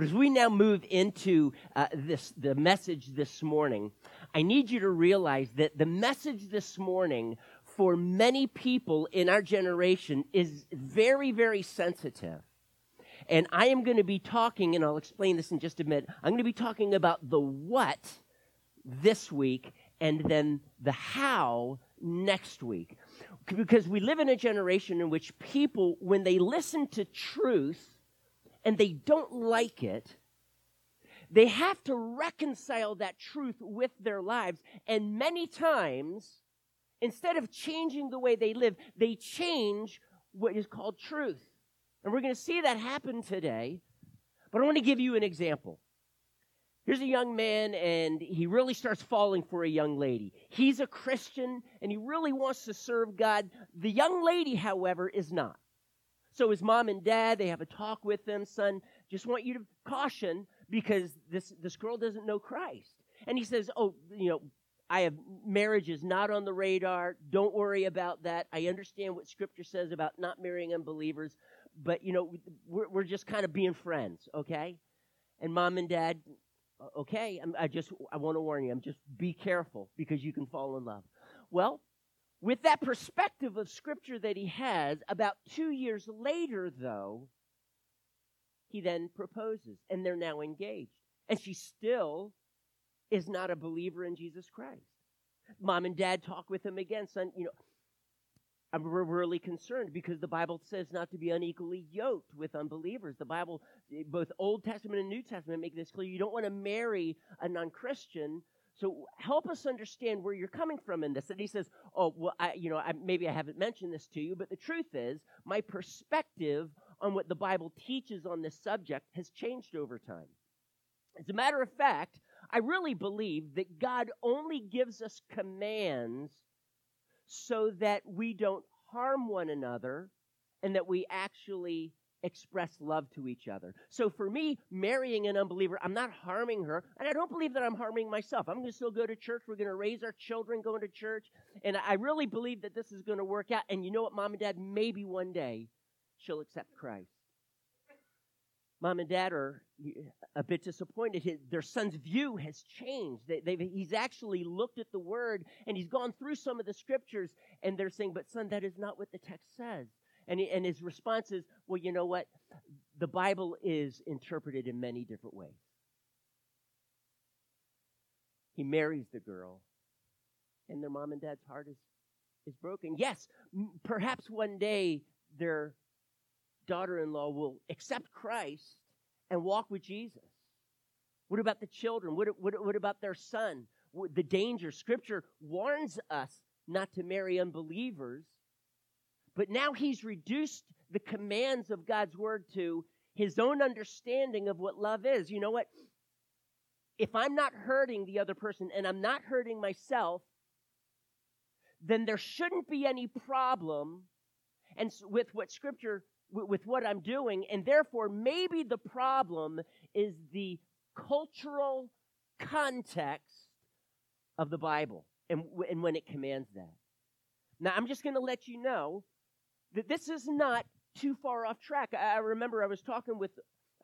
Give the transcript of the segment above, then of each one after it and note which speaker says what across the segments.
Speaker 1: But as we now move into uh, this, the message this morning, I need you to realize that the message this morning for many people in our generation is very, very sensitive. And I am going to be talking, and I'll explain this in just a minute. I'm going to be talking about the what this week and then the how next week. Because we live in a generation in which people, when they listen to truth and they don't like it, they have to reconcile that truth with their lives. And many times, instead of changing the way they live, they change what is called truth. And we're going to see that happen today. But I want to give you an example. Here's a young man, and he really starts falling for a young lady. He's a Christian, and he really wants to serve God. The young lady, however, is not. So his mom and dad, they have a talk with him. Son, just want you to caution because this, this girl doesn't know Christ. And he says, Oh, you know, I have marriage is not on the radar. Don't worry about that. I understand what Scripture says about not marrying unbelievers, but you know, we're, we're just kind of being friends, okay? And mom and dad, okay, I'm, I just I want to warn you. I'm just be careful because you can fall in love. Well, with that perspective of Scripture that he has, about two years later, though, he then proposes, and they're now engaged, and she still is not a believer in Jesus Christ. Mom and dad talk with him again, son, you know, I'm really concerned because the Bible says not to be unequally yoked with unbelievers. The Bible, both Old Testament and New Testament, make this clear. You don't want to marry a non Christian. So help us understand where you're coming from in this. And he says, "Oh, well, I, you know, I, maybe I haven't mentioned this to you, but the truth is, my perspective on what the Bible teaches on this subject has changed over time. As a matter of fact, I really believe that God only gives us commands so that we don't harm one another and that we actually express love to each other. So for me, marrying an unbeliever, I'm not harming her, and I don't believe that I'm harming myself. I'm going to still go to church. We're going to raise our children going to church, and I really believe that this is going to work out. And you know what, mom and dad, maybe one day she'll accept Christ mom and dad are uh, a bit disappointed. His, their son's view has changed. They, he's actually looked at the word and he's gone through some of the scriptures, and they're saying, But son, that is not what the text says. And, and his response is, Well, you know what? The Bible is interpreted in many different ways. He marries the girl, and their mom and dad's heart is, is broken. Yes, m- perhaps one day their daughter in law will accept Christ and walk with Jesus? What about the children? What, what, what about their son? The danger. Scripture warns us not to marry unbelievers, but now he's reduced the commands of God's word to his own understanding of what love is. You know what? If I'm not hurting the other person and I'm not hurting myself, then there shouldn't be any problem and with what scripture with what I'm doing, and therefore maybe the problem is the cultural context of the Bible and, and when it commands that. Now, I'm just going to let you know that this is not too far off track. I remember I was talking with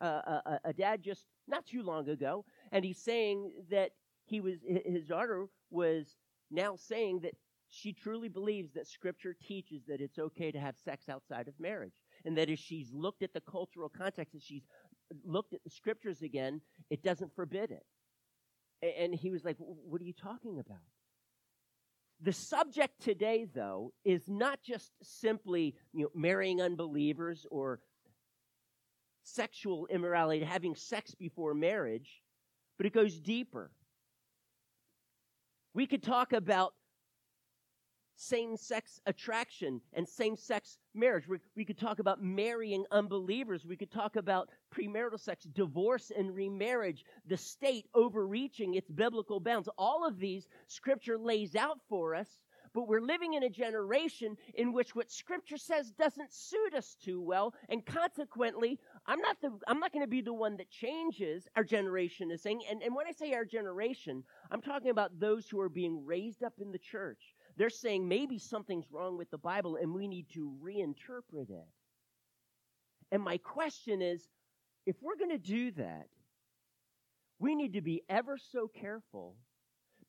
Speaker 1: uh, a, a dad just not too long ago, and he's saying that he was his daughter was now saying that she truly believes that Scripture teaches that it's okay to have sex outside of marriage and that as she's looked at the cultural context, as she's looked at the scriptures again, it doesn't forbid it. And he was like, What are you talking about? The subject today, though, is not just simply you know, marrying unbelievers or sexual immorality, having sex before marriage, but it goes deeper. We could talk about same sex attraction and same sex marriage. We, we, could talk about marrying unbelievers. We could talk about premarital sex, divorce and remarriage, the state overreaching its biblical bounds. All of these scripture lays out for us, but we're living in a generation in which what scripture says doesn't suit us too well, and consequently, I'm not the I'm not going to be the one that changes our generation is saying. And, and when I say our generation, I'm talking about those who are being raised up in the church they're saying maybe something's wrong with the Bible and we need to reinterpret it. And my question is if we're going to do that, we need to be ever so careful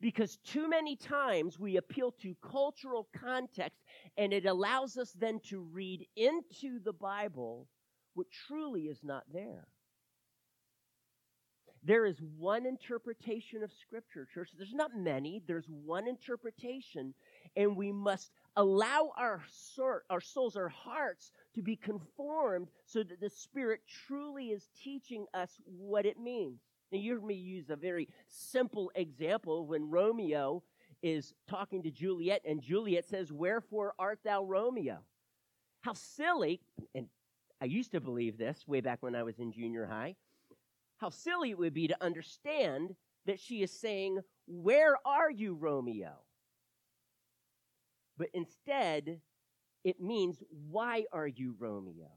Speaker 1: because too many times we appeal to cultural context and it allows us then to read into the Bible what truly is not there. There is one interpretation of Scripture, church. There's not many, there's one interpretation, and we must allow our, soul, our souls, our hearts to be conformed so that the Spirit truly is teaching us what it means. Now, you heard me use a very simple example when Romeo is talking to Juliet, and Juliet says, Wherefore art thou Romeo? How silly, and I used to believe this way back when I was in junior high, how silly it would be to understand that she is saying, Where are you, Romeo? But instead, it means, Why are you, Romeo?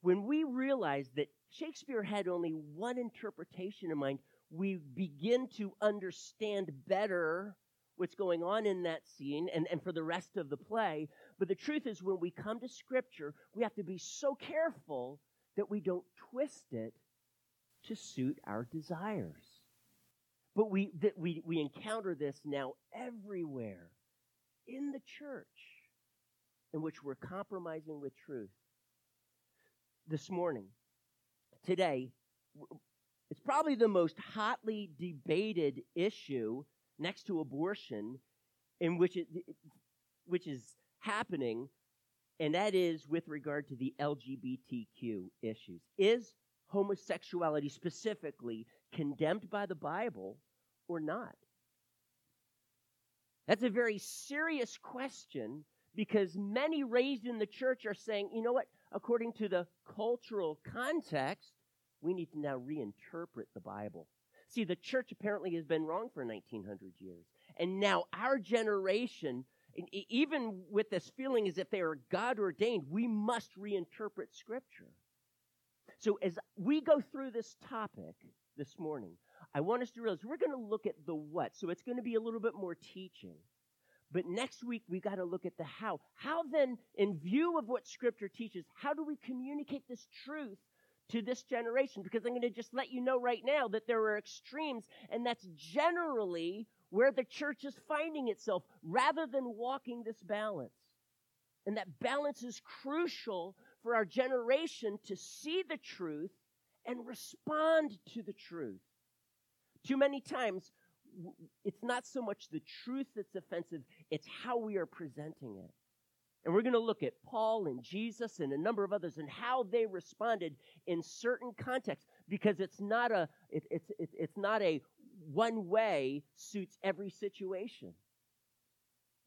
Speaker 1: When we realize that Shakespeare had only one interpretation in mind, we begin to understand better what's going on in that scene and, and for the rest of the play. But the truth is, when we come to Scripture, we have to be so careful that we don't twist it to suit our desires. But we, that we, we encounter this now everywhere in the church in which we're compromising with truth. This morning, today, it's probably the most hotly debated issue next to abortion in which it, which is happening, and that is with regard to the LGBTQ issues. Is homosexuality specifically condemned by the Bible or not? That's a very serious question because many raised in the church are saying, you know what, according to the cultural context, we need to now reinterpret the Bible. See, the church apparently has been wrong for 1900 years. And now our generation, even with this feeling as if they are God ordained, we must reinterpret Scripture. So as we go through this topic this morning, I want us to realize we're going to look at the what. So it's going to be a little bit more teaching. But next week, we got to look at the how. How then, in view of what Scripture teaches, how do we communicate this truth to this generation? Because I'm going to just let you know right now that there are extremes, and that's generally where the church is finding itself rather than walking this balance. And that balance is crucial for our generation to see the truth and respond to the truth. Too many times, it's not so much the truth that's offensive, it's how we are presenting it. And we're going to look at Paul and Jesus and a number of others and how they responded in certain contexts because it's not a it, it's it, it's not a one way suits every situation.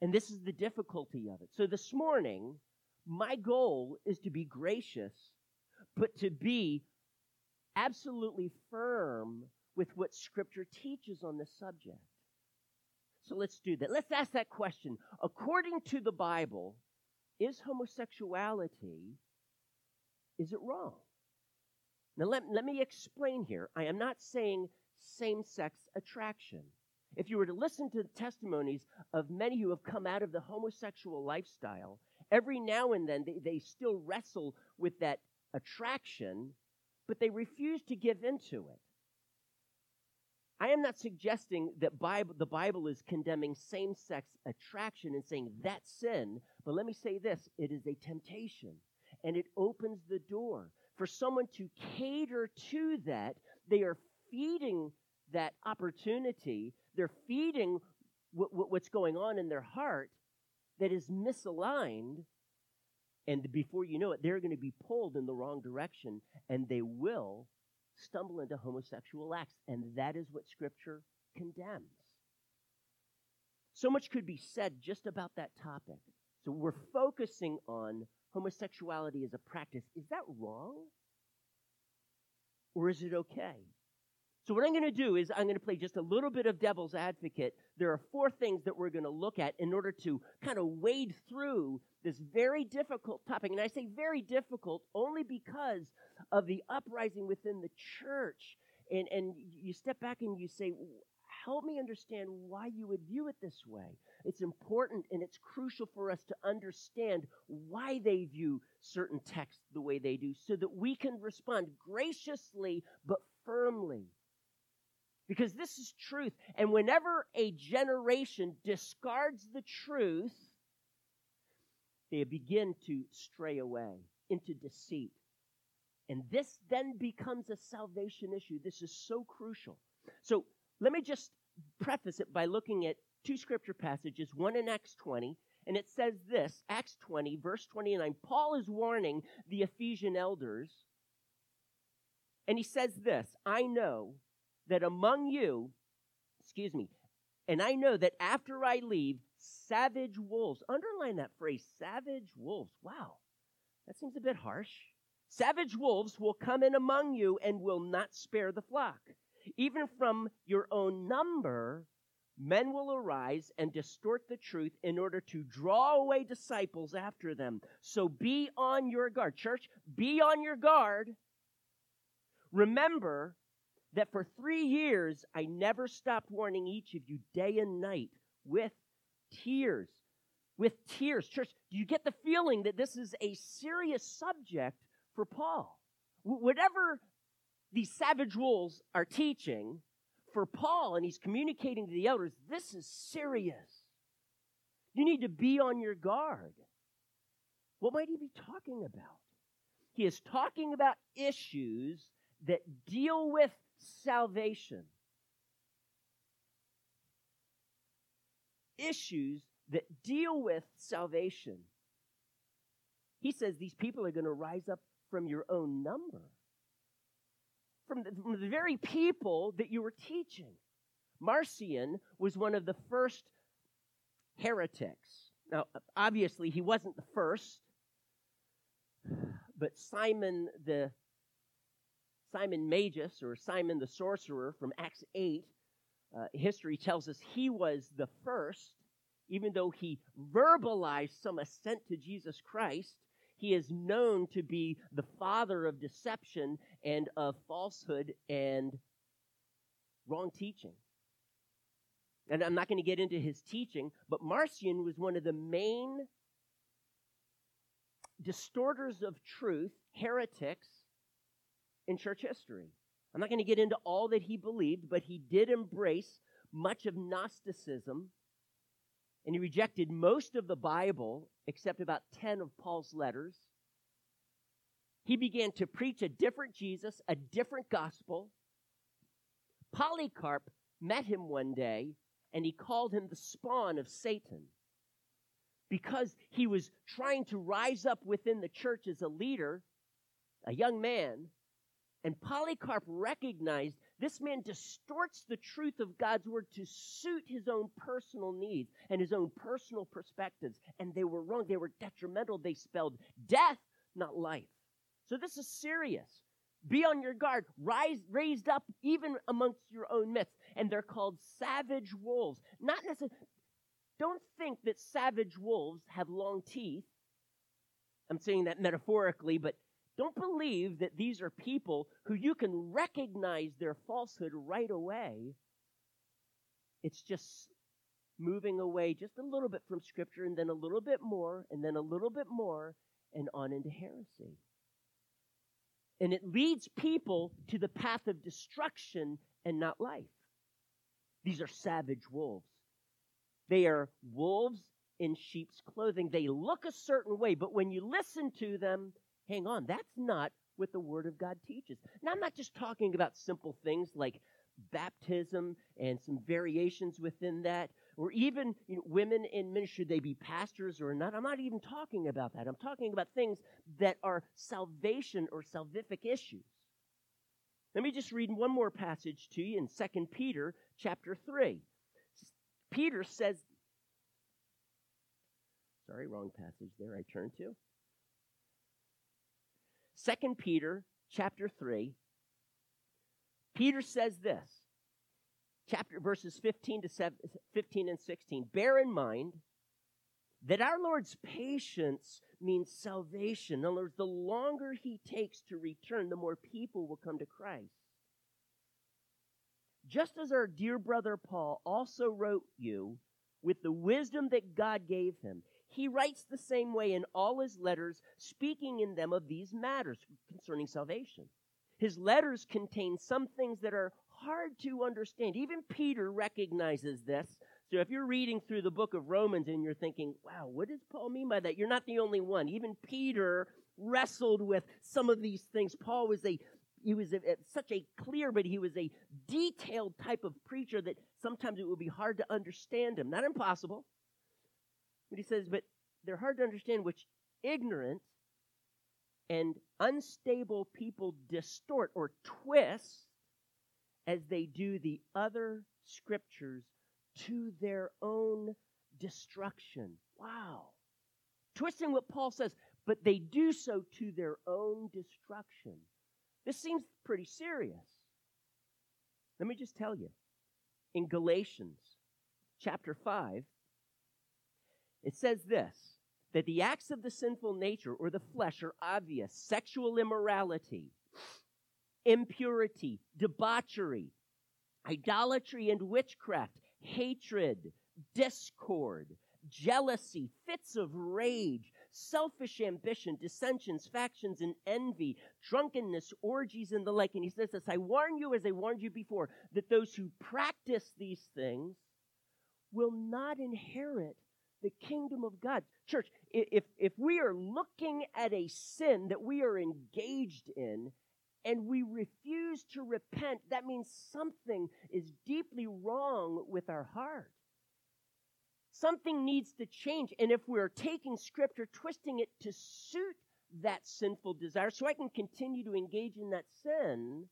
Speaker 1: And this is the difficulty of it. So this morning, my goal is to be gracious, but to be absolutely firm with what Scripture teaches on this subject. So let's do that. Let's ask that question. According to the Bible, is homosexuality, is it wrong? Now let, let me explain here. I am not saying same-sex attraction. If you were to listen to the testimonies of many who have come out of the homosexual lifestyle, every now and then they, they still wrestle with that attraction, but they refuse to give into it. I am not suggesting that Bible, the Bible is condemning same sex attraction and saying that's sin, but let me say this it is a temptation and it opens the door. For someone to cater to that, they are feeding that opportunity, they're feeding w- w- what's going on in their heart that is misaligned. And before you know it, they're going to be pulled in the wrong direction and they will stumble into homosexual acts. And that is what Scripture condemns. So much could be said just about that topic. So we're focusing on homosexuality as a practice. Is that wrong? Or is it okay? So, what I'm going to do is I'm going to play just a little bit of devil's advocate. There are four things that we're going to look at in order to kind of wade through this very difficult topic. And I say very difficult only because of the uprising within the church. And, and you step back and you say, help me understand why you would view it this way. It's important and it's crucial for us to understand why they view certain texts the way they do so that we can respond graciously but firmly. Because this is truth. And whenever a generation discards the truth, they begin to stray away into deceit. And this then becomes a salvation issue. This is so crucial. So let me just preface it by looking at two scripture passages, one in Acts 20, and it says this Acts 20, verse 29. Paul is warning the Ephesian elders, and he says this I know that among you, excuse me, and I know that after I leave, savage wolves, underline that phrase, savage wolves. Wow, that seems a bit harsh. Savage wolves will come in among you and will not spare the flock. Even from your own number, men will arise and distort the truth in order to draw away disciples after them. So be on your guard. Church, be on your guard. Remember that for three years I never stopped warning each of you day and night with tears. With tears. Church, do you get the feeling that this is a serious subject for Paul? Whatever these savage wolves are teaching, for Paul, and he's communicating to the elders, this is serious. You need to be on your guard. What might he be talking about? He is talking about issues that deal with salvation. Issues that deal with salvation. He says these people are going to rise up from your own number from the, from the very people that you were teaching. Marcion was one of the first heretics. Now, obviously, he wasn't the first, but Simon the Simon Magus or Simon the sorcerer from Acts 8, uh, history tells us he was the first, even though he verbalized some assent to Jesus Christ. He is known to be the father of deception and of falsehood and wrong teaching. And I'm not going to get into his teaching, but Marcion was one of the main distorters of truth, heretics in church history. I'm not going to get into all that he believed, but he did embrace much of Gnosticism and he rejected most of the Bible except about 10 of Paul's letters. He began to preach a different Jesus, a different gospel. Polycarp met him one day and he called him the spawn of Satan because he was trying to rise up within the church as a leader, a young man. And Polycarp recognized this man distorts the truth of God's word to suit his own personal needs and his own personal perspectives. And they were wrong. They were detrimental. They spelled death, not life. So this is serious. Be on your guard. Rise, raised up even amongst your own myths. And they're called savage wolves. Not necessarily, don't think that savage wolves have long teeth. I'm saying that metaphorically, but don't believe that these are people who you can recognize their falsehood right away. It's just moving away just a little bit from Scripture and then a little bit more and then a little bit more and on into heresy. And it leads people to the path of destruction and not life. These are savage wolves. They are wolves in sheep's clothing. They look a certain way, but when you listen to them, hang on, that's not what the Word of God teaches. Now, I'm not just talking about simple things like baptism and some variations within that, or even you know, women in ministry, should they be pastors or not. I'm not even talking about that. I'm talking about things that are salvation or salvific issues. Let me just read one more passage to you in 2 Peter chapter 3. Peter says, sorry, wrong passage there I turned to. Second Peter chapter 3, Peter says this, chapter verses 15 to 7, 15 and 16. Bear in mind that our Lord's patience means salvation. In other words, the longer he takes to return, the more people will come to Christ. just as our dear brother Paul also wrote you with the wisdom that God gave him. He writes the same way in all his letters, speaking in them of these matters concerning salvation. His letters contain some things that are hard to understand. Even Peter recognizes this. So if you're reading through the book of Romans and you're thinking, wow, what does Paul mean by that? You're not the only one. Even Peter wrestled with some of these things. Paul was a he was a, such a clear, but he was a detailed type of preacher that sometimes it would be hard to understand him. Not impossible, but he says, but they're hard to understand, which ignorant and unstable people distort or twist as they do the other scriptures to their own destruction. Wow. Twisting what Paul says, but they do so to their own destruction. This seems pretty serious. Let me just tell you. In Galatians chapter 5, it says this that the acts of the sinful nature or the flesh are obvious sexual immorality, impurity, debauchery, idolatry and witchcraft, hatred, discord, jealousy, fits of rage, selfish ambition, dissensions, factions, and envy, drunkenness, orgies, and the like. And he says this I warn you, as I warned you before, that those who practice these things will not inherit the kingdom of God. Church, if, if we are looking at a sin that we are engaged in and we refuse to repent, that means something is deeply wrong with our heart. Something needs to change. And if we're taking scripture, twisting it to suit that sinful desire so I can continue to engage in that sin,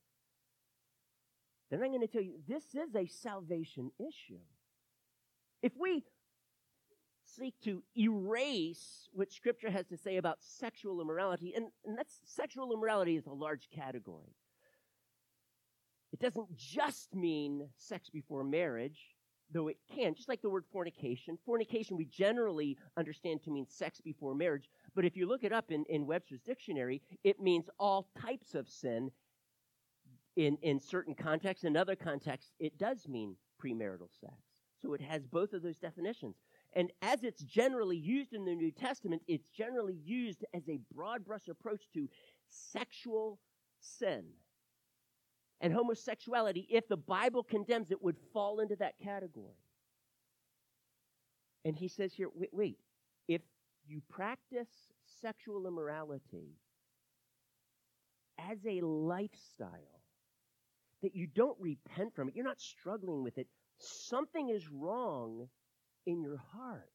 Speaker 1: then I'm going to tell you this is a salvation issue. If we seek to erase what Scripture has to say about sexual immorality, and, and that's sexual immorality is a large category. It doesn't just mean sex before marriage, though it can, just like the word fornication. Fornication we generally understand to mean sex before marriage, but if you look it up in, in Webster's dictionary, it means all types of sin. In, in certain contexts, in other contexts, it does mean premarital sex. So it has both of those definitions. And as it's generally used in the New Testament, it's generally used as a broad brush approach to sexual sin. And homosexuality, if the Bible condemns it, would fall into that category. And he says here wait, wait if you practice sexual immorality as a lifestyle, that you don't repent from it, you're not struggling with it, something is wrong in your heart.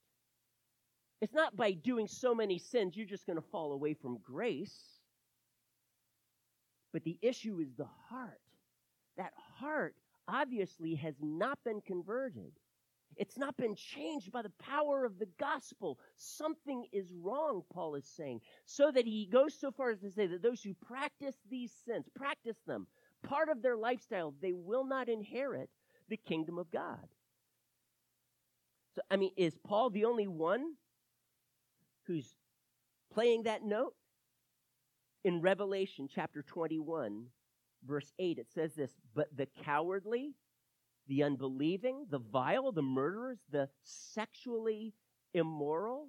Speaker 1: It's not by doing so many sins you're just going to fall away from grace. But the issue is the heart. That heart obviously has not been converted. It's not been changed by the power of the gospel. Something is wrong, Paul is saying. So that he goes so far as to say that those who practice these sins, practice them, part of their lifestyle, they will not inherit the kingdom of God. So, I mean, is Paul the only one who's playing that note? In Revelation chapter 21, verse 8, it says this But the cowardly, the unbelieving, the vile, the murderers, the sexually immoral,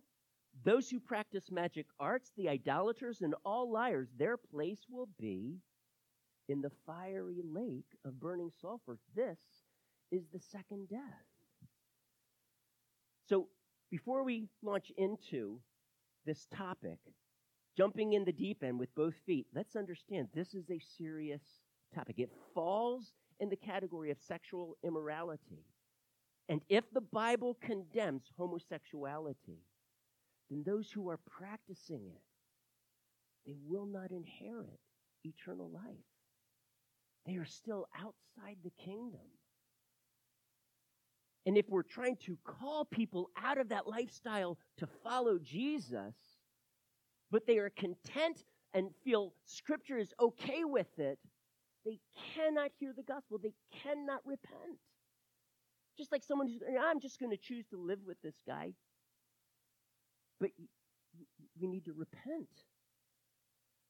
Speaker 1: those who practice magic arts, the idolaters, and all liars, their place will be in the fiery lake of burning sulfur. This is the second death. So before we launch into this topic, jumping in the deep end with both feet, let's understand this is a serious topic. It falls in the category of sexual immorality. And if the Bible condemns homosexuality, then those who are practicing it, they will not inherit eternal life. They are still outside the kingdom. And if we're trying to call people out of that lifestyle to follow Jesus, but they are content and feel scripture is okay with it, they cannot hear the gospel. They cannot repent. Just like someone who's, I'm just going to choose to live with this guy. But we need to repent.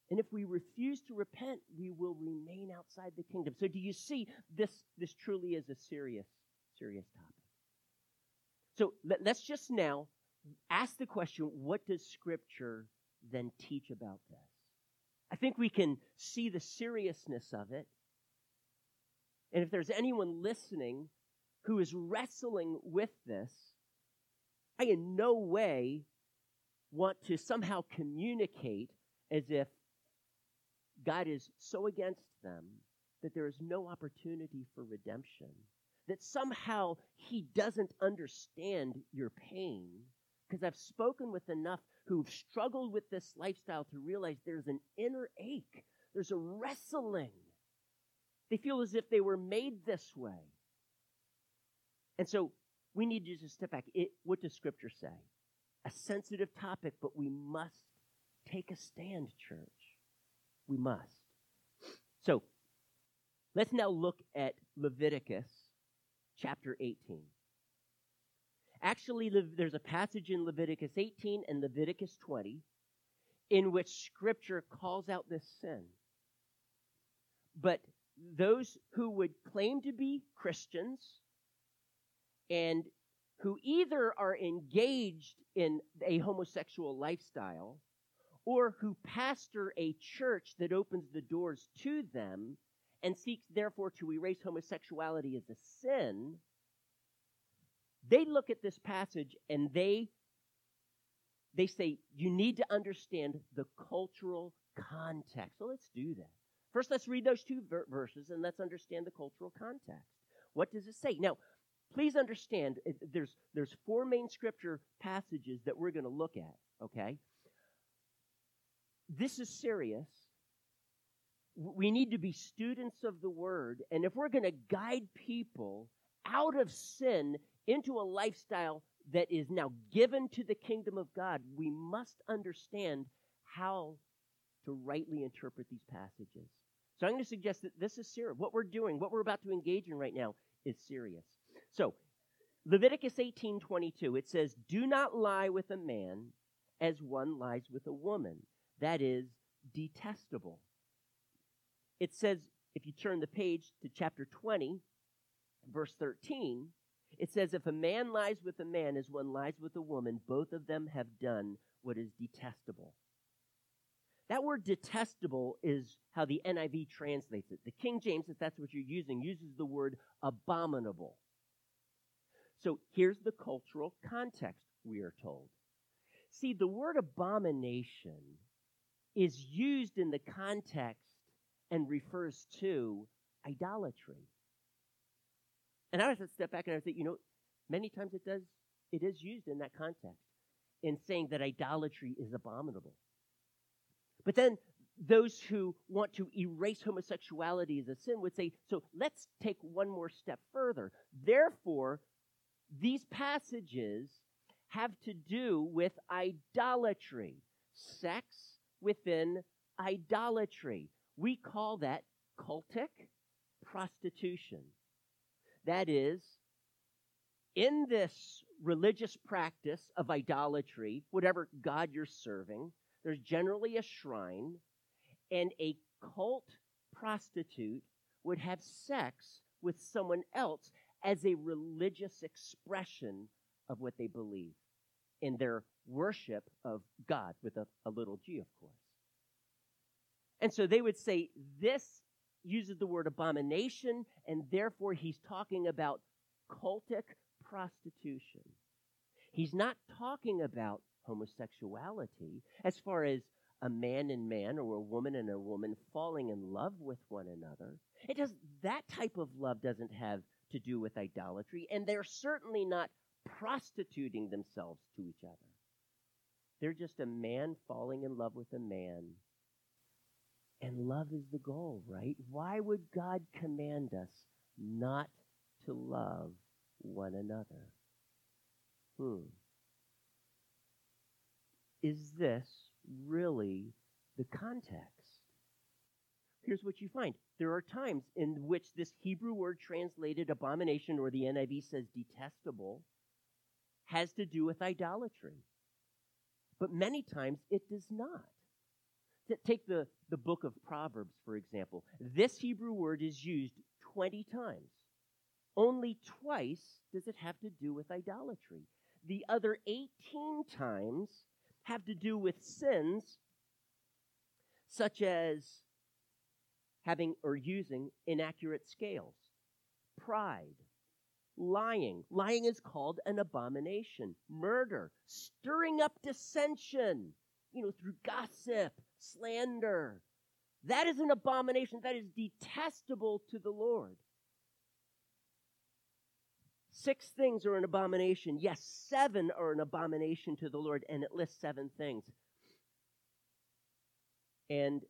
Speaker 1: And if we refuse to repent, we will remain outside the kingdom. So do you see this this truly is a serious serious topic. So let, us just now ask the question, what does scripture then teach about this? I think we can see the seriousness of it. And if there's anyone listening who is wrestling with this, I in no way want to somehow communicate as if God is so against them that there is no opportunity for redemption, that somehow He doesn't understand your pain. Because I've spoken with enough who've struggled with this lifestyle to realize there's an inner ache, there's a wrestling. They feel as if they were made this way. And so we need to just step back. It, what does Scripture say? A sensitive topic, but we must take a stand, church. We must. So let's now look at Leviticus chapter 18. Actually, there's a passage in Leviticus 18 and Leviticus 20 in which Scripture calls out this sin. But those who would claim to be Christians and who either are engaged in a homosexual lifestyle or who pastor a church that opens the doors to them and seeks therefore to erase homosexuality as a sin, they look at this passage and they they say you need to understand the cultural context. So let's do that. First, let's read those two ver- verses and let's understand the cultural context. What does it say? Now, please understand there's there's four main scripture passages that we're going to look at, okay? This is serious. We need to be students of the word, and if we're going to guide people out of sin into a lifestyle that is now given to the kingdom of God, we must understand how to rightly interpret these passages. So I'm going to suggest that this is serious. What we're doing, what we're about to engage in right now is serious. So, Leviticus 18:22 it says, "Do not lie with a man as one lies with a woman. That is detestable." It says, if you turn the page to chapter 20, verse 13, it says, If a man lies with a man as one lies with a woman, both of them have done what is detestable. That word detestable is how the NIV translates it. The King James, if that's what you're using, uses the word abominable. So here's the cultural context, we are told. See, the word abomination is used in the context and refers to idolatry. And I was to step back and I think, you know, many times it does, it is used in that context in saying that idolatry is abominable. But then those who want to erase homosexuality as a sin would say, so let's take one more step further. Therefore, these passages have to do with idolatry, sex within idolatry. We call that cultic prostitution. That is, in this religious practice of idolatry, whatever God you're serving, there's generally a shrine, and a cult prostitute would have sex with someone else as a religious expression of what they believe in their worship of God, with a, a little g, of course. And so they would say this uses the word abomination, and therefore he's talking about cultic prostitution. He's not talking about homosexuality as far as a man and man or a woman and a woman falling in love with one another. It does that type of love doesn't have to do with idolatry, and they're certainly not prostituting themselves to each other. They're just a man falling in love with a man and love is the goal, right? Why would God command us not to love one another? Hmm. Is this really the context? Here's what you find. There are times in which this Hebrew word translated abomination, or the NIV says detestable, has to do with idolatry. But many times it does not. Take the, the book of Proverbs, for example. This Hebrew word is used 20 times. Only twice does it have to do with idolatry. The other 18 times have to do with sins such as having or using inaccurate scales, pride, lying. Lying is called an abomination, murder, stirring up dissension, you know, through gossip, slander. That is an abomination. That is detestable to the Lord. Six things are an abomination. Yes, seven are an abomination to the Lord, and it lists seven things. And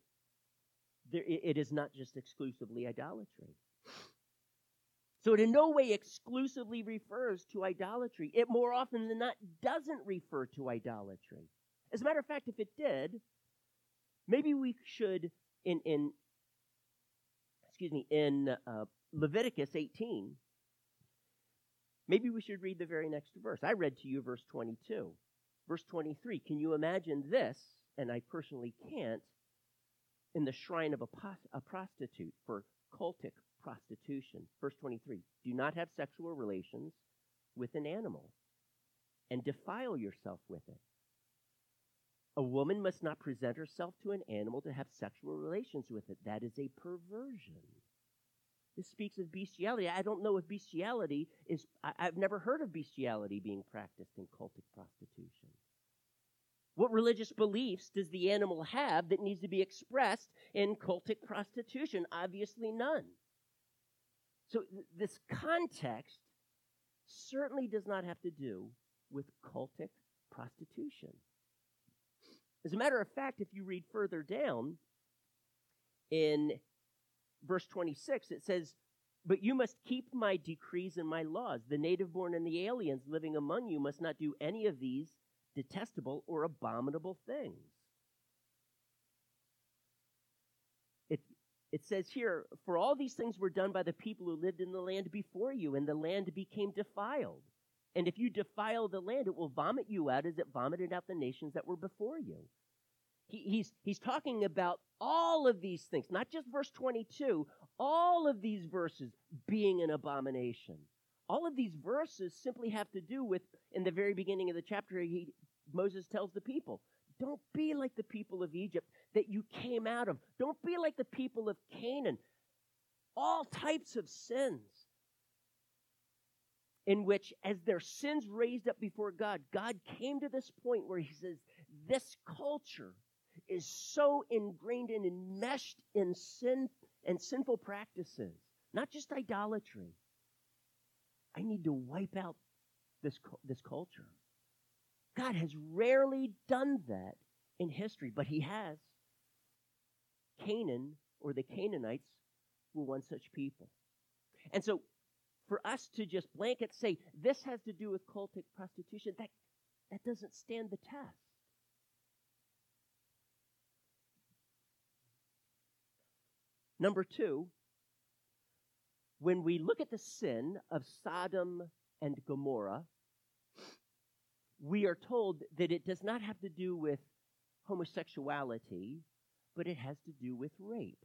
Speaker 1: there, it is not just exclusively idolatry. So it in no way exclusively refers to idolatry. It more often than not doesn't refer to idolatry. As a matter of fact, if it did, maybe we should in in excuse me in uh, Leviticus 18 Maybe we should read the very next verse. I read to you verse 22. Verse 23. Can you imagine this? And I personally can't. In the shrine of a, a prostitute for cultic prostitution. Verse 23. Do not have sexual relations with an animal and defile yourself with it. A woman must not present herself to an animal to have sexual relations with it. That is a perversion. This speaks of bestiality. I don't know if bestiality is, I, have never heard of bestiality being practiced in cultic prostitution. What religious beliefs does the animal have that needs to be expressed in cultic prostitution? Obviously, none. So, th- this context certainly does not have to do with cultic prostitution. As a matter of fact, if you read further down in verse 26, it says, But you must keep my decrees and my laws. The native born and the aliens living among you must not do any of these detestable or abominable things. It, it says here, For all these things were done by the people who lived in the land before you, and the land became defiled. And if you defile the land, it will vomit you out as it vomited out the nations that were before you. He, he's, he's talking about all of these things, not just verse 22, all of these verses being an abomination. All of these verses simply have to do with, in the very beginning of the chapter, he, Moses tells the people, don't be like the people of Egypt that you came out of. Don't be like the people of Canaan. All types of sins in which, as their sins raised up before God, God came to this point where he says, This culture is so ingrained and enmeshed in sin and sinful practices, not just idolatry. I need to wipe out this, this culture. God has rarely done that in history, but He has. Canaan, or the Canaanites, were one such people. And so, for us to just blanket say this has to do with cultic prostitution, that, that doesn't stand the test. Number two, when we look at the sin of Sodom and Gomorrah, we are told that it does not have to do with homosexuality, but it has to do with rape.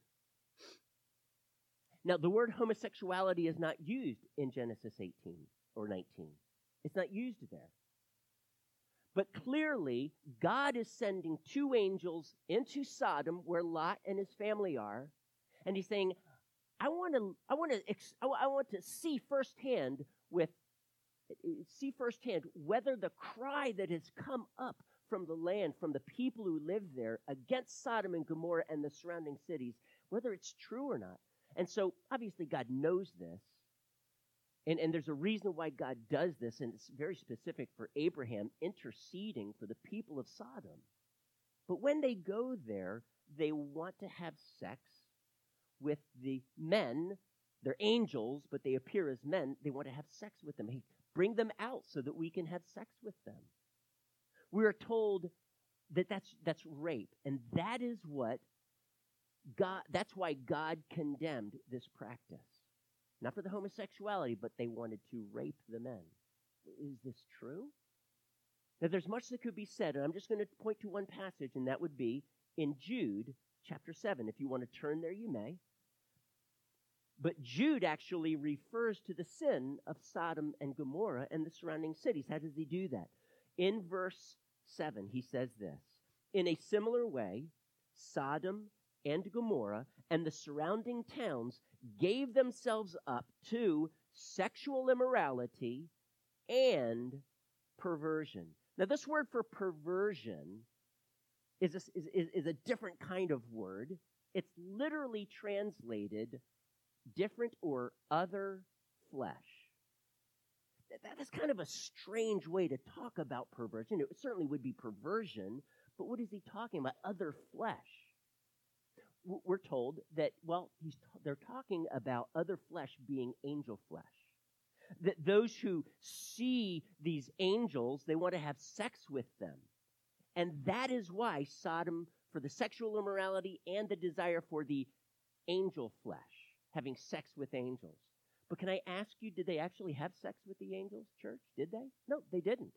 Speaker 1: Now, the word homosexuality is not used in Genesis 18 or 19. It's not used there. But clearly, God is sending two angels into Sodom, where Lot and his family are, and he's saying, I want to, I want to, I want to see firsthand with, see firsthand whether the cry that has come up from the land, from the people who live there against Sodom and Gomorrah and the surrounding cities, whether it's true or not. And so, obviously, God knows this. And, and there's a reason why God does this, and it's very specific for Abraham interceding for the people of Sodom. But when they go there, they want to have sex with the men. They're angels, but they appear as men. They want to have sex with them. Hey, bring them out so that we can have sex with them. We are told that that's, that's rape. And that is what God, that's why God condemned this practice. Not for the homosexuality, but they wanted to rape the men. Is this true? Now, there's much that could be said, and I'm just going to point to one passage, and that would be in Jude chapter 7. If you want to turn there, you may. But Jude actually refers to the sin of Sodom and Gomorrah and the surrounding cities. How does he do that? In verse 7, he says this In a similar way, Sodom and Gomorrah and the surrounding towns gave themselves up to sexual immorality and perversion. Now, this word for perversion is a, is, is a different kind of word. It's literally translated different or other flesh. That is kind of a strange way to talk about perversion. It certainly would be perversion, but what is he talking about? Other flesh. We're told that, well, they're talking about other flesh being angel flesh. That those who see these angels, they want to have sex with them. And that is why Sodom, for the sexual immorality and the desire for the angel flesh, having sex with angels. But can I ask you, did they actually have sex with the angels, church? Did they? No, they didn't.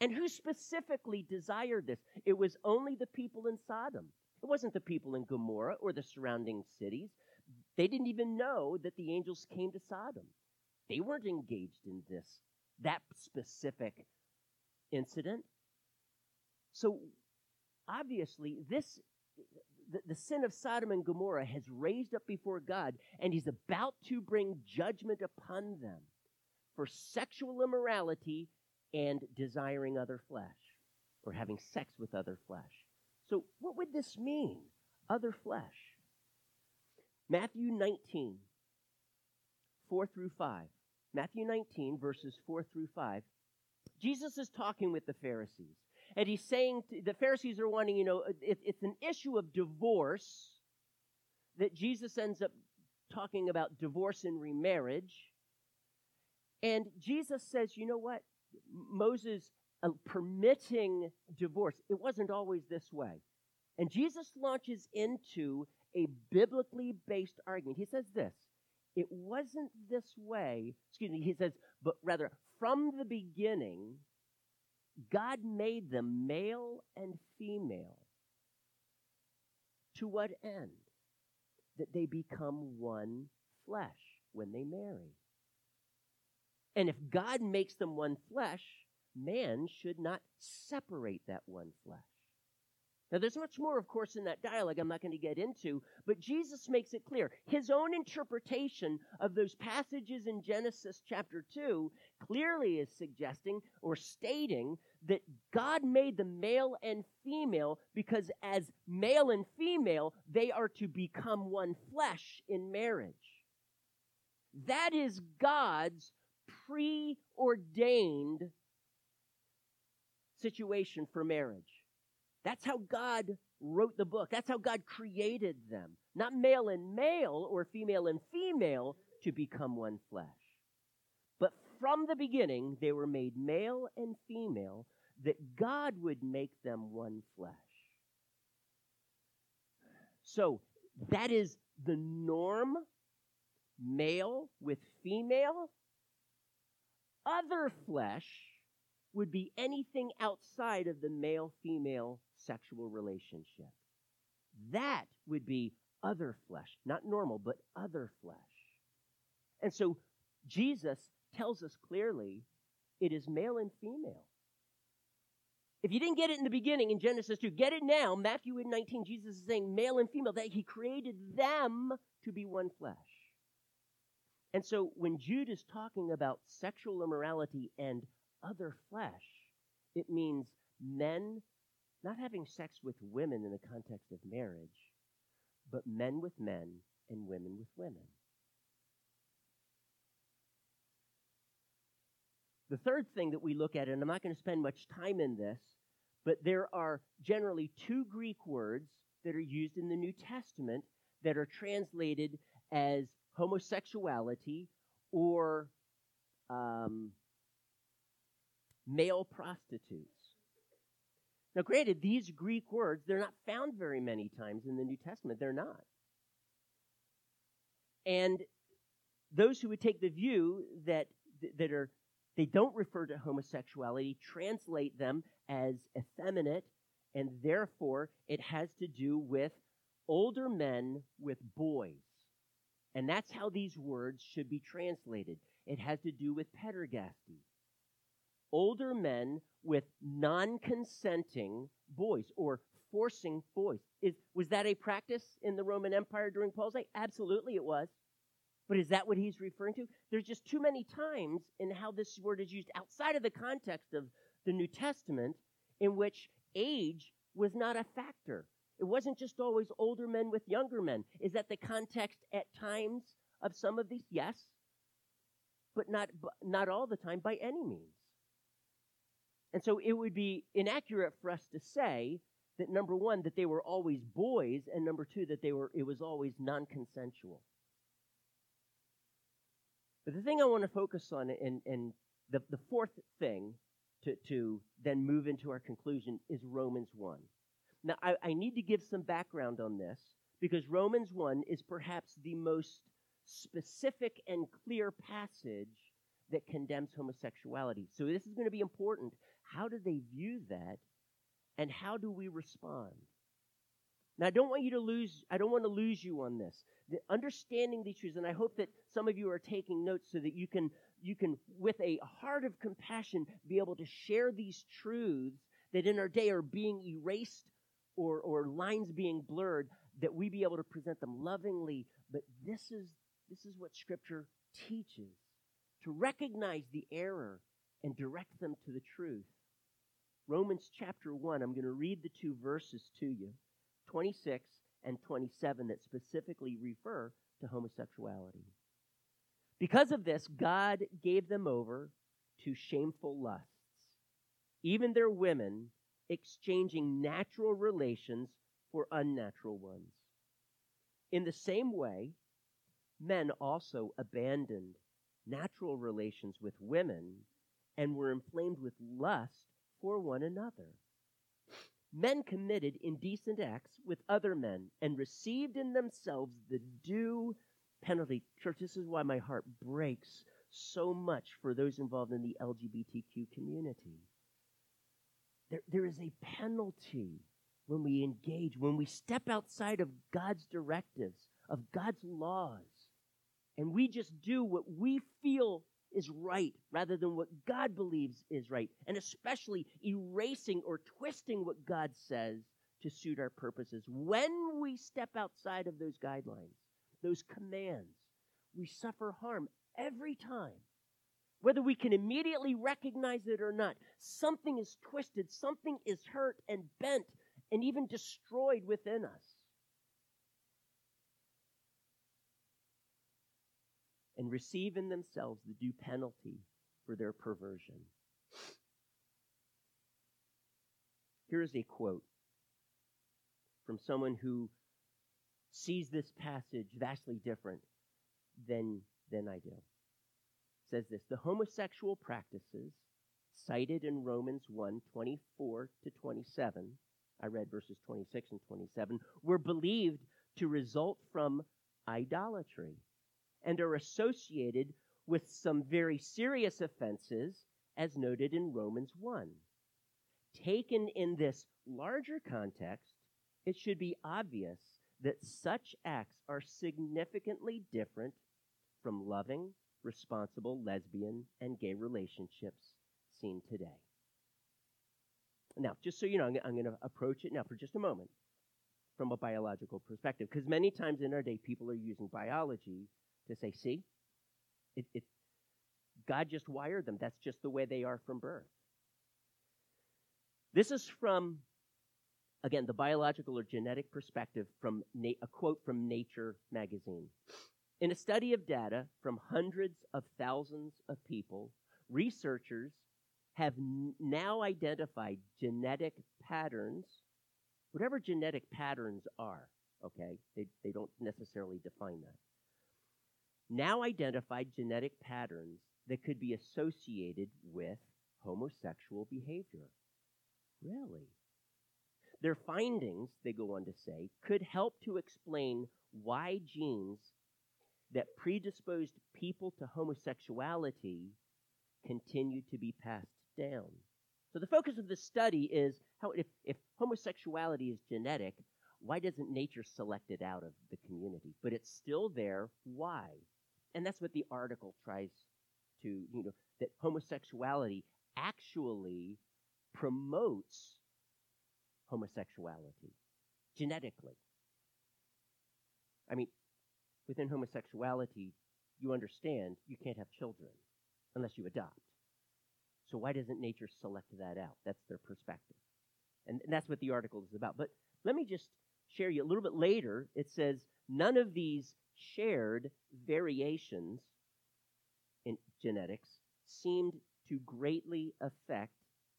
Speaker 1: And who specifically desired this? It was only the people in Sodom. It wasn't the people in Gomorrah or the surrounding cities. They didn't even know that the angels came to Sodom. They weren't engaged in this, that specific incident. So obviously, this the, the sin of Sodom and Gomorrah has raised up before God, and he's about to bring judgment upon them for sexual immorality and desiring other flesh, or having sex with other flesh. So, what would this mean? Other flesh. Matthew 19, 4 through 5. Matthew 19, verses 4 through 5. Jesus is talking with the Pharisees. And he's saying, to, the Pharisees are wanting, you know, it, it's an issue of divorce that Jesus ends up talking about divorce and remarriage. And Jesus says, you know what? Moses permitting divorce, it wasn't always this way. And Jesus launches into a biblically based argument. He says this it wasn't this way, excuse me, he says, but rather from the beginning, God made them male and female. To what end? That they become one flesh when they marry. And if God makes them one flesh, man should not separate that one flesh. Now, there's much more, of course, in that dialogue I'm not going to get into, but Jesus makes it clear. His own interpretation of those passages in Genesis chapter 2 clearly is suggesting or stating that God made the male and female because, as male and female, they are to become one flesh in marriage. That is God's preordained situation for marriage. That's how God wrote the book. That's how God created them. Not male and male or female and female to become one flesh. But from the beginning, they were made male and female that God would make them one flesh. So that is the norm male with female. Other flesh would be anything outside of the male female sexual relationship. That would be other flesh, not normal, but other flesh. And so Jesus tells us clearly it is male and female. If you didn't get it in the beginning in Genesis 2, get it now. Matthew 19, Jesus is saying male and female, that he created them to be one flesh. And so when Jude is talking about sexual immorality and other flesh, it means men not having sex with women in the context of marriage, but men with men and women with women. The third thing that we look at, and I'm not going to spend much time in this, but there are generally two Greek words that are used in the New Testament that are translated as homosexuality or um, male prostitutes. Now, granted, these Greek words, they're not found very many times in the New Testament. They're not. And those who would take the view that, that are, they don't refer to homosexuality, translate them as effeminate and therefore it has to do with older men with boys. And that's how these words should be translated. It has to do with pederasty. Older men with non consenting boys or forcing boys. Is, was that a practice in the Roman Empire during Paul's day? Absolutely it was. But is that what he's referring to? There's just too many times in how this word is used outside of the context of the New Testament in which age was not a factor. It wasn't just always older men with younger men. Is that the context at times of some of these? Yes. But not, not all the time by any means. And so it would be inaccurate for us to say that number one, that they were always boys, and number two, that they were, it was always non consensual. But the thing I want to focus on, and, and the, the fourth thing to, to then move into our conclusion, is Romans 1. Now, I, I need to give some background on this because Romans 1 is perhaps the most specific and clear passage that condemns homosexuality. So, this is going to be important. How do they view that, and how do we respond? Now, I don't want you to lose, I don't want to lose you on this. The understanding these truths, and I hope that some of you are taking notes so that you can, you can, with a heart of compassion, be able to share these truths that in our day are being erased or, or lines being blurred, that we be able to present them lovingly. But this is, this is what Scripture teaches to recognize the error and direct them to the truth. Romans chapter 1, I'm going to read the two verses to you 26 and 27 that specifically refer to homosexuality. Because of this, God gave them over to shameful lusts. Even their women exchanging natural relations for unnatural ones. In the same way, men also abandoned natural relations with women and were inflamed with lust for one another. Men committed indecent acts with other men and received in themselves the due penalty. Church, this is why my heart breaks so much for those involved in the LGBTQ community. There, there is a penalty when we engage, when we step outside of God's directives, of God's laws, and we just do what we feel is right rather than what God believes is right, and especially erasing or twisting what God says to suit our purposes. When we step outside of those guidelines, those commands, we suffer harm every time whether we can immediately recognize it or not, something is twisted, something is hurt and bent and even destroyed within us. And receive in themselves the due penalty for their perversion. Here is a quote from someone who sees this passage vastly different than, than I do says this the homosexual practices cited in Romans 1 24 to 27, I read verses 26 and 27, were believed to result from idolatry and are associated with some very serious offenses as noted in Romans 1. Taken in this larger context, it should be obvious that such acts are significantly different from loving responsible lesbian and gay relationships seen today. Now, just so you know, I'm, going to approach it now for just a moment from a biological perspective, because many times in our day, people are using biology to say, see, it, it, God just wired them. That's just the way they are from birth. This is from, again, the biological or genetic perspective from na- a quote from Nature magazine. In a study of data from hundreds of thousands of people, researchers have n- now identified genetic patterns, whatever genetic patterns are, okay? They, they don't necessarily define that. Now identified genetic patterns that could be associated with homosexual behavior. Really? Their findings, they go on to say, could help to explain why genes that predisposed people to homosexuality continue to be passed down. So the focus of this study is how if, if homosexuality is genetic, why doesn't nature select it out of the community? But it's still there. Why? And that's what the article tries to, you know, that homosexuality actually promotes homosexuality genetically. I mean, within homosexuality, you understand you can't have children unless you adopt. So why doesn't nature select that out? That's their perspective. And, and that's what the article is about. But let me just share you a little bit later. It says none of these shared variations in genetics seemed to greatly affect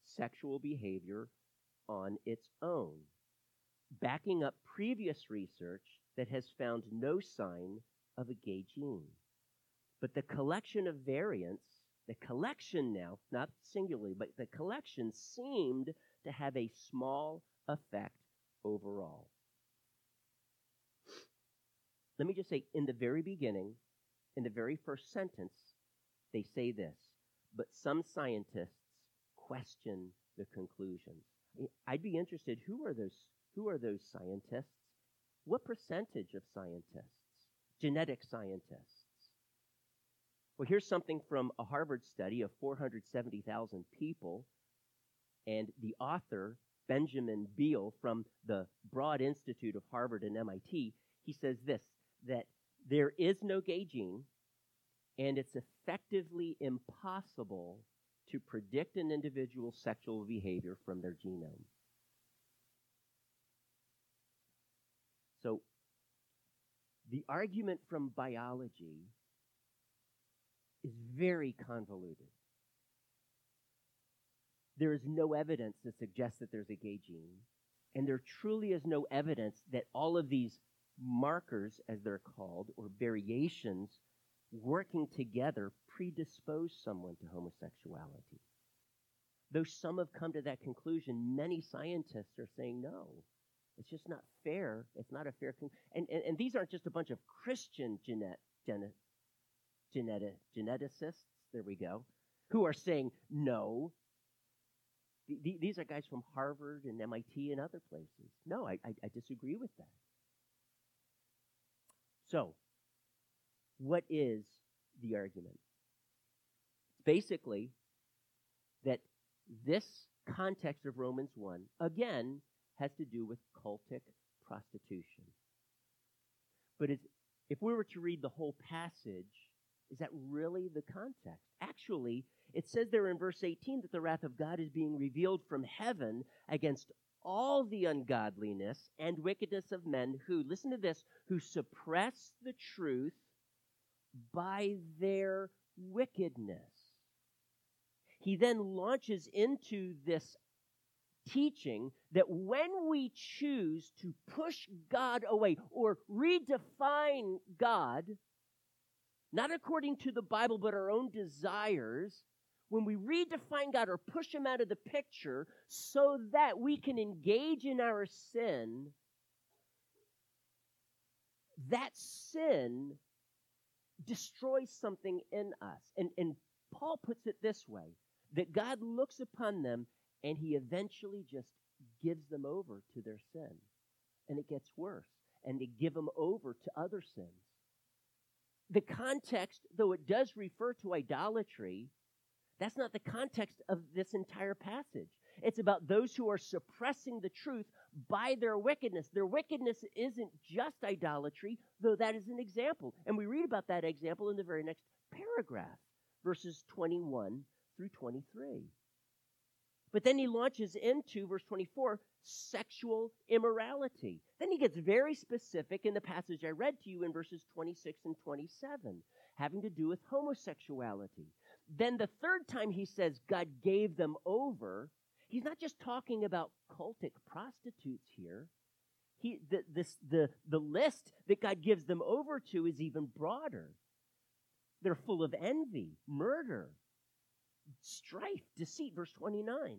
Speaker 1: sexual behavior on its own, backing up previous research that has found no sign of a gay gene. But the collection of variants, the collection now, not singularly, but the collection seemed to have a small effect overall. Let me just say, in the very beginning, in the very first sentence, they say this, but some scientists question the conclusions. I'd be interested, who are those, who are those scientists? What percentage of scientists? Genetic scientists. Well, here's something from a Harvard study of 470,000 people, and the author, Benjamin Neale, from the Broad Institute of Harvard and MIT, he says this that there is no gay gene, and it's effectively impossible to predict an individual's sexual behavior from their genome. So, the argument from biology is very convoluted. There is no evidence to suggest that there's a gay gene, and there truly is no evidence that all of these markers, as they're called, or variations working together predispose someone to homosexuality. Though some have come to that conclusion, many scientists are saying no. It's just not fair. It's not a fair. Con- and, and, and these aren't just a bunch of Christian genet, genet, genetic, geneticists, there we go, who are saying no. The, these are guys from Harvard and MIT and other places. No, I, I, I disagree with that. So, what is the argument? Basically, that this context of Romans 1, again, has to do with cultic prostitution. But if we were to read the whole passage, is that really the context? Actually, it says there in verse 18 that the wrath of God is being revealed from heaven against all the ungodliness and wickedness of men who, listen to this, who suppress the truth by their wickedness. He then launches into this teaching that when we choose to push God away or redefine God, not according to the Bible, but our own desires, when we redefine God or push Him out of the picture so that we can engage in our sin, that sin destroys something in us. And, and Paul puts it this way that God looks upon them and He eventually just gives them over to their sin. And it gets worse. And they give them over to other sins. The context, though it does refer to idolatry, that's not the context of this entire passage. It's about those who are suppressing the truth by their wickedness. Their wickedness isn't just idolatry, though that is an example. And we read about that example in the very next paragraph, verses 21 through 23. But then he launches into, verse 24, sexual immorality. Then he gets very specific in the passage I read to you in verses 26 and 27, having to do with homosexuality. Then the third time he says God gave them over, he's not just talking about cultic prostitutes here. He, the, this, the, the list that God gives them over to is even broader. They're full of envy, murder, strife, deceit, verse 29.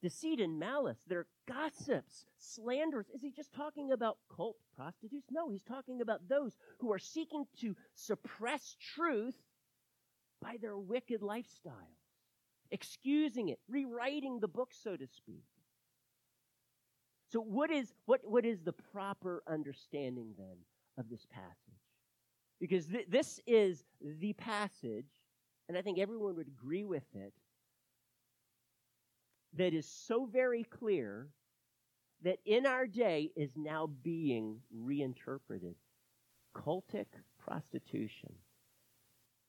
Speaker 1: Deceit and malice. They're gossips, slanderers. Is he just talking about cult prostitutes? No, he's talking about those who are seeking to suppress truth by their wicked lifestyles. excusing it, rewriting the book, so to speak. So, what is, what, what is the proper understanding then of this passage? Because th- this is the passage, and I think everyone would agree with it, that is so very clear that in our day is now being reinterpreted. Cultic prostitution.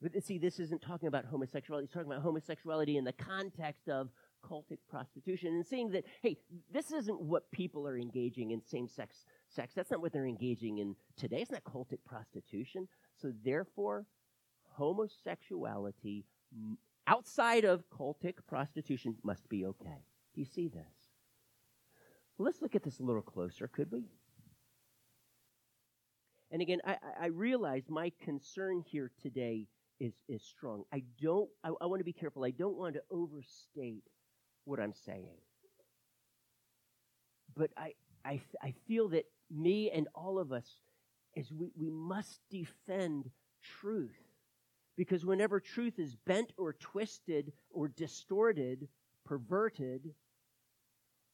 Speaker 1: But see, this isn't talking about homosexuality. It's talking about homosexuality in the context of cultic prostitution and seeing that, hey, this isn't what people are engaging in same sex sex. That's not what they're engaging in today. It's not cultic prostitution. So therefore, homosexuality outside of cultic prostitution must be okay. Do you see this? Let's look at this a little closer, could we? And again, I, I realize my concern here today is, is strong. I don't, I, I want to be careful. I don't want to overstate what I'm saying. But I, I, I feel that me and all of us, is we, we must defend truth. Because whenever truth is bent or twisted or distorted, perverted,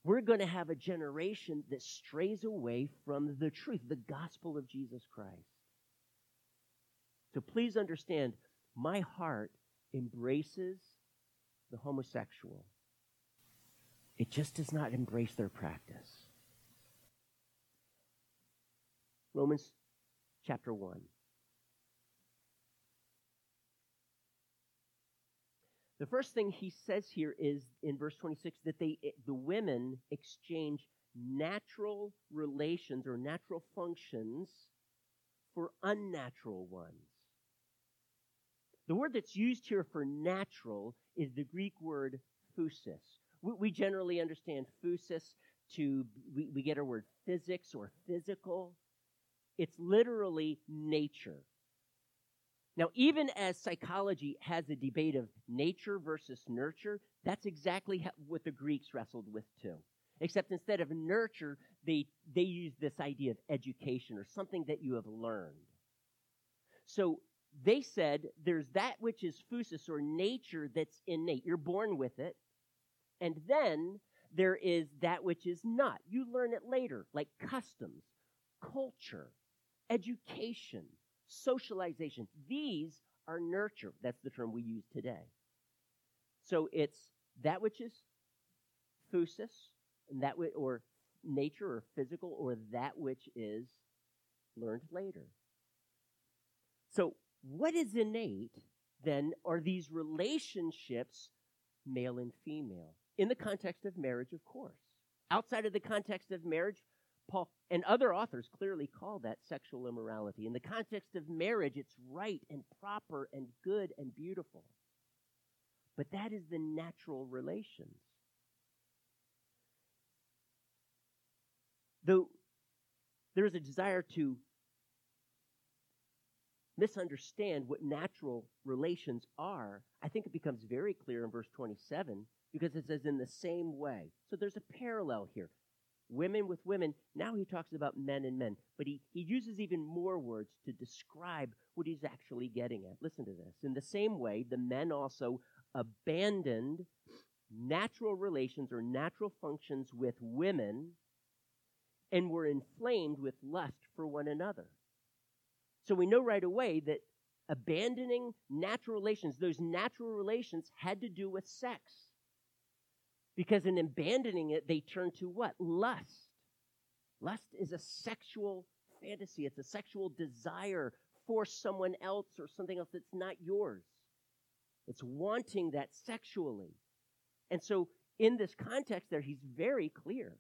Speaker 1: we're going to have a generation that strays away from the truth, the gospel of Jesus Christ. So please understand, my heart embraces the homosexual. It just does not embrace their practice. Romans chapter 1. The first thing he says here is in verse 26 that they, the women exchange natural relations or natural functions for unnatural ones. The word that's used here for natural is the Greek word phusis. We, we generally understand phusis to, we, we get our word physics or physical. It's literally nature. Now, even as psychology has a debate of nature versus nurture, that's exactly what the Greeks wrestled with too. Except instead of nurture, they, they use this idea of education or something that you have learned. So they said there's that which is phusis or nature that's innate. You're born with it. And then there is that which is not. You learn it later, like customs, culture, education, socialization. These are nurture. That's the term we use today. So it's that which is phusis, and that which, or nature or physical, or that which is learned later. So what is innate then are these relationships, male and female, in the context of marriage, of course. Outside of the context of marriage, Paul and other authors clearly call that sexual immorality. In the context of marriage, it's right and proper and good and beautiful. But that is the natural relations. Though there is a desire to misunderstand what natural relations are, I think it becomes very clear in verse 27 because it says in the same way. So there's a parallel here women with women. Now he talks about men and men, but he, he uses even more words to describe what he's actually getting at. Listen to this. In the same way, the men also abandoned natural relations or natural functions with women and were inflamed with lust for one another. So we know right away that abandoning natural relations, those natural relations had to do with sex. Because in abandoning it, they turn to what? Lust. Lust is a sexual fantasy, it's a sexual desire for someone else or something else that's not yours. It's wanting that sexually. And so, in this context, there, he's very clear.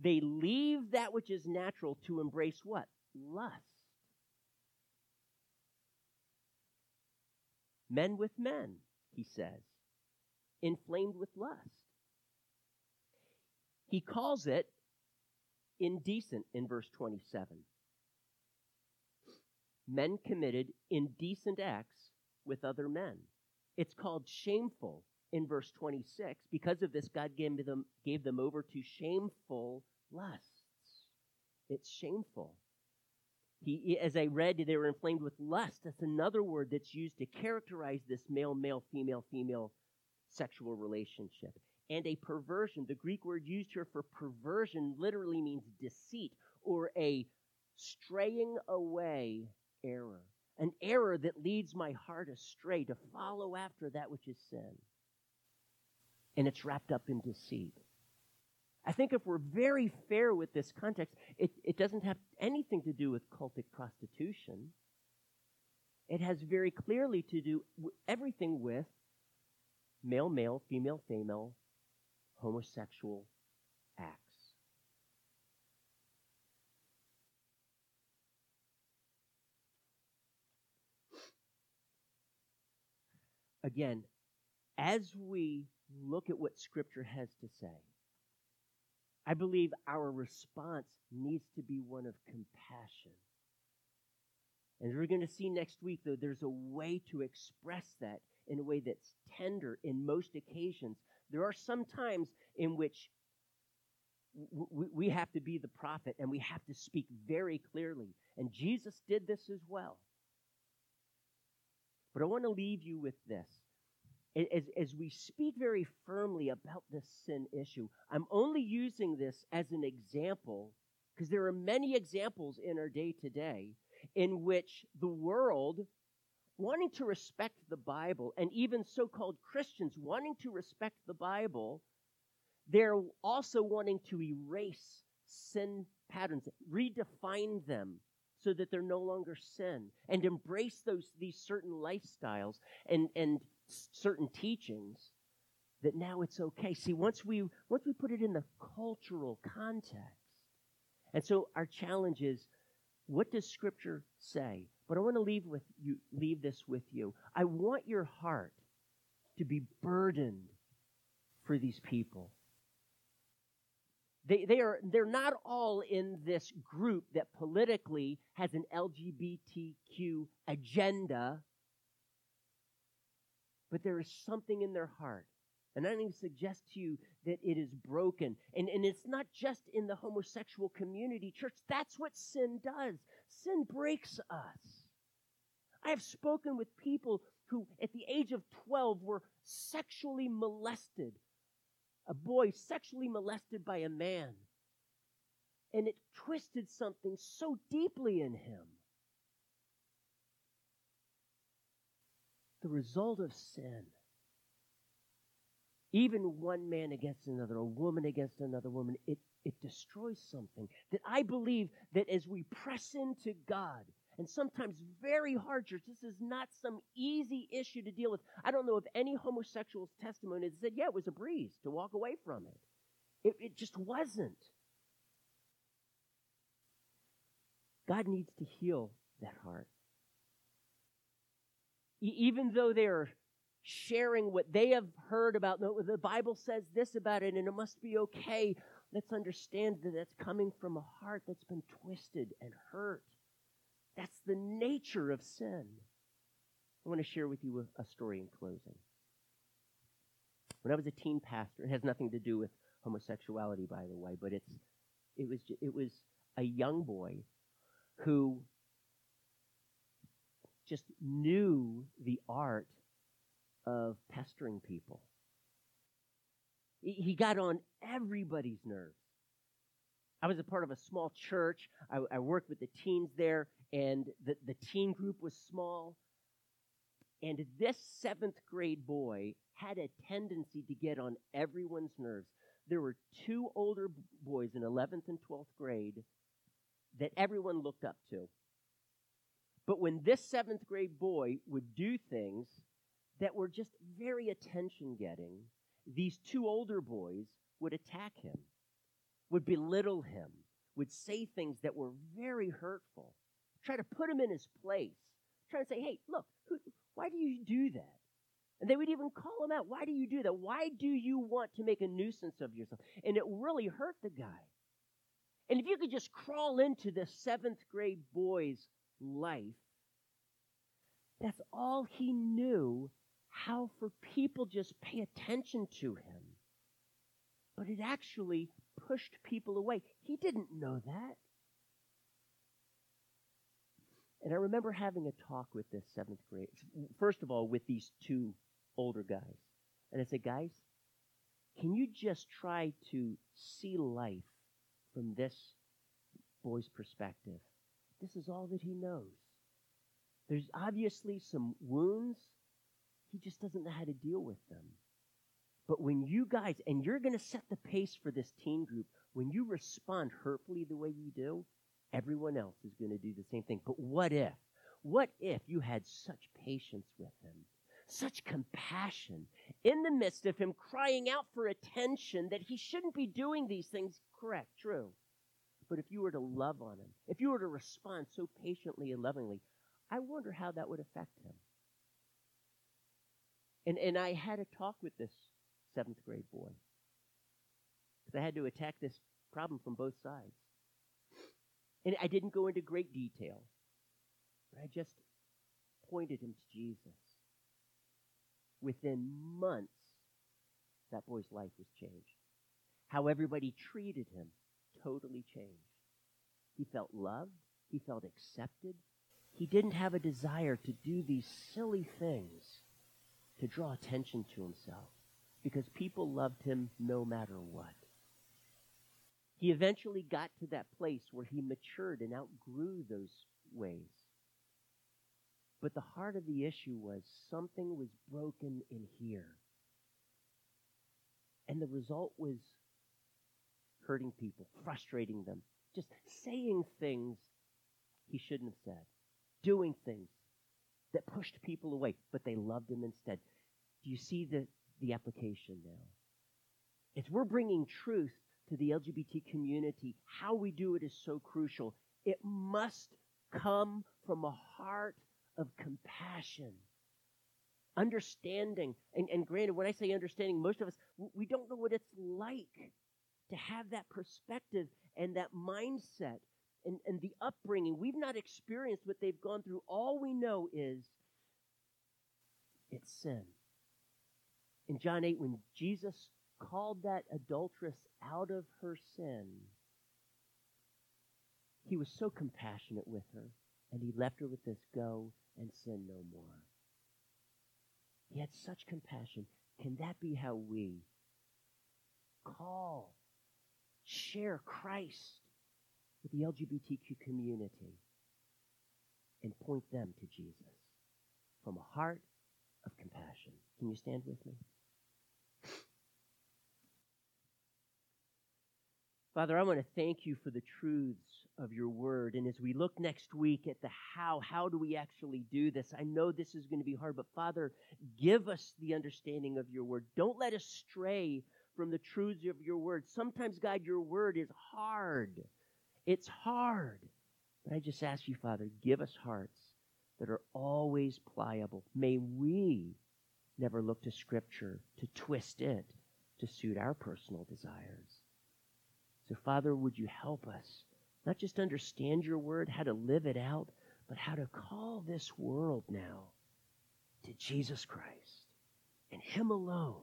Speaker 1: They leave that which is natural to embrace what? Lust. Men with men, he says, inflamed with lust. He calls it indecent in verse 27. Men committed indecent acts with other men. It's called shameful in verse 26. Because of this, God gave them, gave them over to shameful lusts. It's shameful. He, as I read, they were inflamed with lust. That's another word that's used to characterize this male, male, female, female sexual relationship. And a perversion, the Greek word used here for perversion literally means deceit or a straying away error. An error that leads my heart astray to follow after that which is sin. And it's wrapped up in deceit. I think if we're very fair with this context, it, it doesn't have anything to do with cultic prostitution. It has very clearly to do everything with male, male, female, female, homosexual acts. Again, as we look at what Scripture has to say, I believe our response needs to be one of compassion. And we're going to see next week, though, there's a way to express that in a way that's tender in most occasions. There are some times in which we have to be the prophet and we have to speak very clearly. And Jesus did this as well. But I want to leave you with this as, as we speak very firmly about this sin issue, I'm only using this as an example because there are many examples in our day today in which the world, wanting to respect the Bible, and even so called Christians wanting to respect the Bible, they're also wanting to erase sin patterns, redefine them so that they're no longer sin, and embrace those these certain lifestyles and, and certain teachings that now it's okay. See, once we once we put it in the cultural context, and so our challenge is, what does Scripture say? But I want to leave with you leave this with you. I want your heart to be burdened for these people. They, they are they're not all in this group that politically has an LGBTQ agenda but there is something in their heart. And I to suggest to you that it is broken. And, and it's not just in the homosexual community, church. That's what sin does. Sin breaks us. I have spoken with people who, at the age of 12, were sexually molested. A boy sexually molested by a man. And it twisted something so deeply in him the result of sin. Even one man against another, a woman against another woman, it, it destroys something. That I believe that as we press into God, and sometimes very hard, church, this is not some easy issue to deal with. I don't know of any homosexual's testimony that said, yeah, it was a breeze to walk away from it. It, it just wasn't. God needs to heal that heart even though they're sharing what they have heard about the Bible says this about it and it must be okay. Let's understand that that's coming from a heart that's been twisted and hurt. That's the nature of sin. I want to share with you a, a story in closing. When I was a teen pastor, it has nothing to do with homosexuality, by the way, but it's it was it was a young boy who just knew the art of pestering people. He got on everybody's nerves. I was a part of a small church. I, I worked with the teens there, and the, the teen group was small. And this seventh grade boy had a tendency to get on everyone's nerves. There were two older boys in 11th and 12th grade that everyone looked up to. But when this seventh grade boy would do things that were just very attention getting, these two older boys would attack him, would belittle him, would say things that were very hurtful, try to put him in his place, try to say, hey, look, who, why do you do that? And they would even call him out. Why do you do that? Why do you want to make a nuisance of yourself? And it really hurt the guy. And if you could just crawl into the seventh grade boy's life, that's all he knew how for people just pay attention to him. But it actually pushed people away. He didn't know that. And I remember having a talk with this seventh grade, first of all, with these two older guys. And I said, guys, can you just try to see life from this boy's perspective? This is all that he knows. There's obviously some wounds. He just doesn't know how to deal with them. But when you guys, and you're going to set the pace for this teen group, when you respond hurtfully the way you do, everyone else is going to do the same thing. But what if? What if you had such patience with him, such compassion in the midst of him crying out for attention that he shouldn't be doing these things? Correct, true. But if you were to love on him, if you were to respond so patiently and lovingly, I wonder how that would affect him. And, and I had a talk with this seventh grade boy because I had to attack this problem from both sides. And I didn't go into great detail, but I just pointed him to Jesus. Within months, that boy's life was changed. How everybody treated him totally changed. He felt loved. He felt accepted. He didn't have a desire to do these silly things to draw attention to himself because people loved him no matter what. He eventually got to that place where he matured and outgrew those ways. But the heart of the issue was something was broken in here. And the result was hurting people, frustrating them, just saying things he shouldn't have said, doing things that pushed people away, but they loved him instead. Do you see the, the application now? If we're bringing truth to the LGBT community, how we do it is so crucial. It must come from a heart of compassion, understanding. And, and granted, when I say understanding, most of us, we don't know what it's like to have that perspective and that mindset and, and the upbringing. We've not experienced what they've gone through. All we know is it's sin. In John 8, when Jesus called that adulteress out of her sin, he was so compassionate with her, and he left her with this go and sin no more. He had such compassion. Can that be how we call share Christ with the LGBTQ community and point them to Jesus from a heart of compassion. Can you stand with me? Father, I want to thank you for the truths of your word. And as we look next week at the how, how do we actually do this? I know this is going to be hard, but Father, give us the understanding of your word. Don't let us stray from the truths of your word. Sometimes, God, your word is hard. It's hard. But I just ask you, Father, give us hearts that are always pliable. May we never look to Scripture to twist it to suit our personal desires. So, Father, would you help us not just understand your word, how to live it out, but how to call this world now to Jesus Christ and Him alone